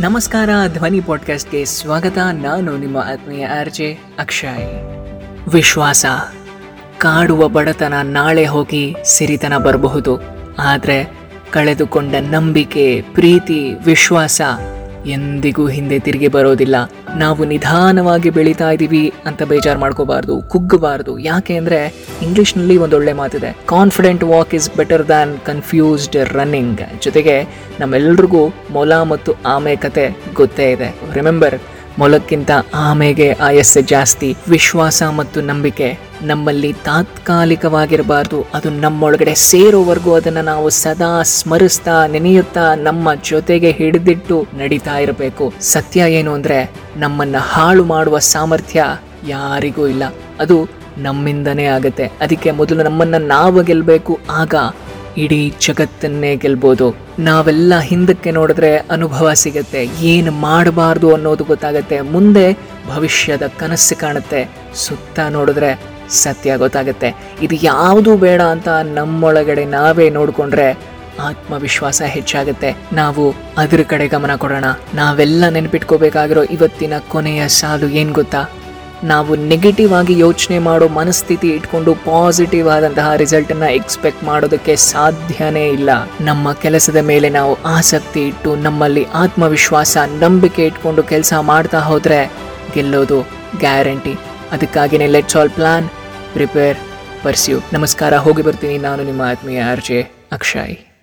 ನಮಸ್ಕಾರ, ಧ್ವನಿ ಪಾಡ್ಕಾಸ್ಟ್ಗೆ ಸ್ವಾಗತ. ನಾನು ನಿಮ್ಮ ಆತ್ಮೀಯ ಅರ್ಜೆ ಅಕ್ಷಯ್. ವಿಶ್ವಾಸ, ಕಾಡುವ ಬಡತನ ನಾಳೆ ಹೋಗಿ ಸಿರಿತನ ಬರಬಹುದು. ಆದರೆ ಕಳೆದುಕೊಂಡ ನಂಬಿಕೆ, ಪ್ರೀತಿ, ವಿಶ್ವಾಸ ಎಂದಿಗೂ ಹಿಂದೆ ತಿರುಗಿ ಬರೋದಿಲ್ಲ. ನಾವು ನಿಧಾನವಾಗಿ ಬೆಳೀತಾ ಇದ್ದೀವಿ ಅಂತ ಬೇಜಾರು ಮಾಡ್ಕೋಬಾರ್ದು, ಕುಗ್ಗಬಾರ್ದು. ಯಾಕೆ ಅಂದರೆ ಇಂಗ್ಲೀಷ್ನಲ್ಲಿ ಒಂದೊಳ್ಳೆ ಮಾತಿದೆ. Confident walk is better than confused running ಜೊತೆಗೆ ನಮ್ಮೆಲ್ರಿಗೂ ಮೊಲ ಮತ್ತು ಆಮೆ ಕತೆ ಗೊತ್ತೇ ಇದೆ. ರಿಮೆಂಬರ್ ಮೊಲಕ್ಕಿಂತ ಆಮೆಗೆ ಆಯಸ್ಸೆ ಜಾಸ್ತಿ, ವಿಶ್ವಾಸ ಮತ್ತು ನಂಬಿಕೆ. ನಮ್ಮಲ್ಲಿ ತಾತ್ಕಾಲಿಕವಾಗಿರಬಾರ್ದು, ಅದು ನಮ್ಮೊಳಗಡೆ ಸೇರೋವರೆಗೂ ಅದನ್ನು ನಾವು ಸದಾ ಸ್ಮರಿಸ್ತಾ ನೆನೆಯುತ್ತಾ ನಮ್ಮ ಜೊತೆಗೆ ಹಿಡಿದಿಟ್ಟು ನಡೀತಾ ಇರಬೇಕು. ಸತ್ಯ ಏನು ಅಂದರೆ, ನಮ್ಮನ್ನು ಹಾಳು ಮಾಡುವ ಸಾಮರ್ಥ್ಯ ಯಾರಿಗೂ ಇಲ್ಲ. ಅದು ನಮ್ಮಿಂದನೇ ಆಗುತ್ತೆ. ಅದಕ್ಕೆ ಮೊದಲು ನಮ್ಮನ್ನು ನಾವು ಗೆಲ್ಲಬೇಕು. ಆಗ ಇಡೀ ಜಗತ್ತನ್ನೇ ಗೆಲ್ಬೋದು. ನಾವೆಲ್ಲ ಹಿಂದಕ್ಕೆ ನೋಡಿದ್ರೆ ಅನುಭವ ಸಿಗತ್ತೆ. ಏನು ಮಾಡಬಾರ್ದು ಅನ್ನೋದು ಗೊತ್ತಾಗತ್ತೆ. ಮುಂದೆ ಭವಿಷ್ಯದ ಕನಸು ಕಾಣುತ್ತೆ. ಸುತ್ತ ನೋಡಿದ್ರೆ ಸತ್ಯ ಗೊತ್ತಾಗುತ್ತೆ. ಇದು ಯಾವುದು ಬೇಡ ಅಂತ ನಮ್ಮೊಳಗಡೆ ನಾವೇ ನೋಡಿಕೊಂಡ್ರೆ ಆತ್ಮವಿಶ್ವಾಸ ಹೆಚ್ಚಾಗುತ್ತೆ. ನಾವು ಅದ್ರ ಕಡೆ ಗಮನ ಕೊಡೋಣ. ನಾವೆಲ್ಲ ನೆನಪಿಟ್ಕೋಬೇಕಾಗಿರೋ ಇವತ್ತಿನ ಕೊನೆಯ ಸಾಲು ಏನು ಗೊತ್ತಾ? ನಾವು ನೆಗೆಟಿವ್ ಆಗಿ ಯೋಚನೆ ಮಾಡೋ ಮನಸ್ಥಿತಿ ಇಟ್ಕೊಂಡು ಪಾಸಿಟಿವ್ ಆದಂತಹ ರಿಸಲ್ಟ್ ಅನ್ನ ಎಕ್ಸ್ಪೆಕ್ಟ್ ಮಾಡೋದಕ್ಕೆ ಸಾಧ್ಯನೇ ಇಲ್ಲ. ನಮ್ಮ ಕೆಲಸದ ಮೇಲೆ ನಾವು ಆಸಕ್ತಿ ಇಟ್ಟು ನಮ್ಮಲ್ಲಿ ಆತ್ಮವಿಶ್ವಾಸ, ನಂಬಿಕೆ ಇಟ್ಕೊಂಡು ಕೆಲಸ ಮಾಡ್ತಾ ಹೋದ್ರೆ ಗೆಲ್ಲೋದು guarantee ಅದಕ್ಕಾಗಿನೇ let's all plan prepare pursue ನಮಸ್ಕಾರ, ಹೋಗಿ ಬರ್ತೀನಿ. ನಾನು ನಿಮ್ಮ ಆತ್ಮೀಯ ಆರ್ಜೆ ಅಕ್ಷಯ್.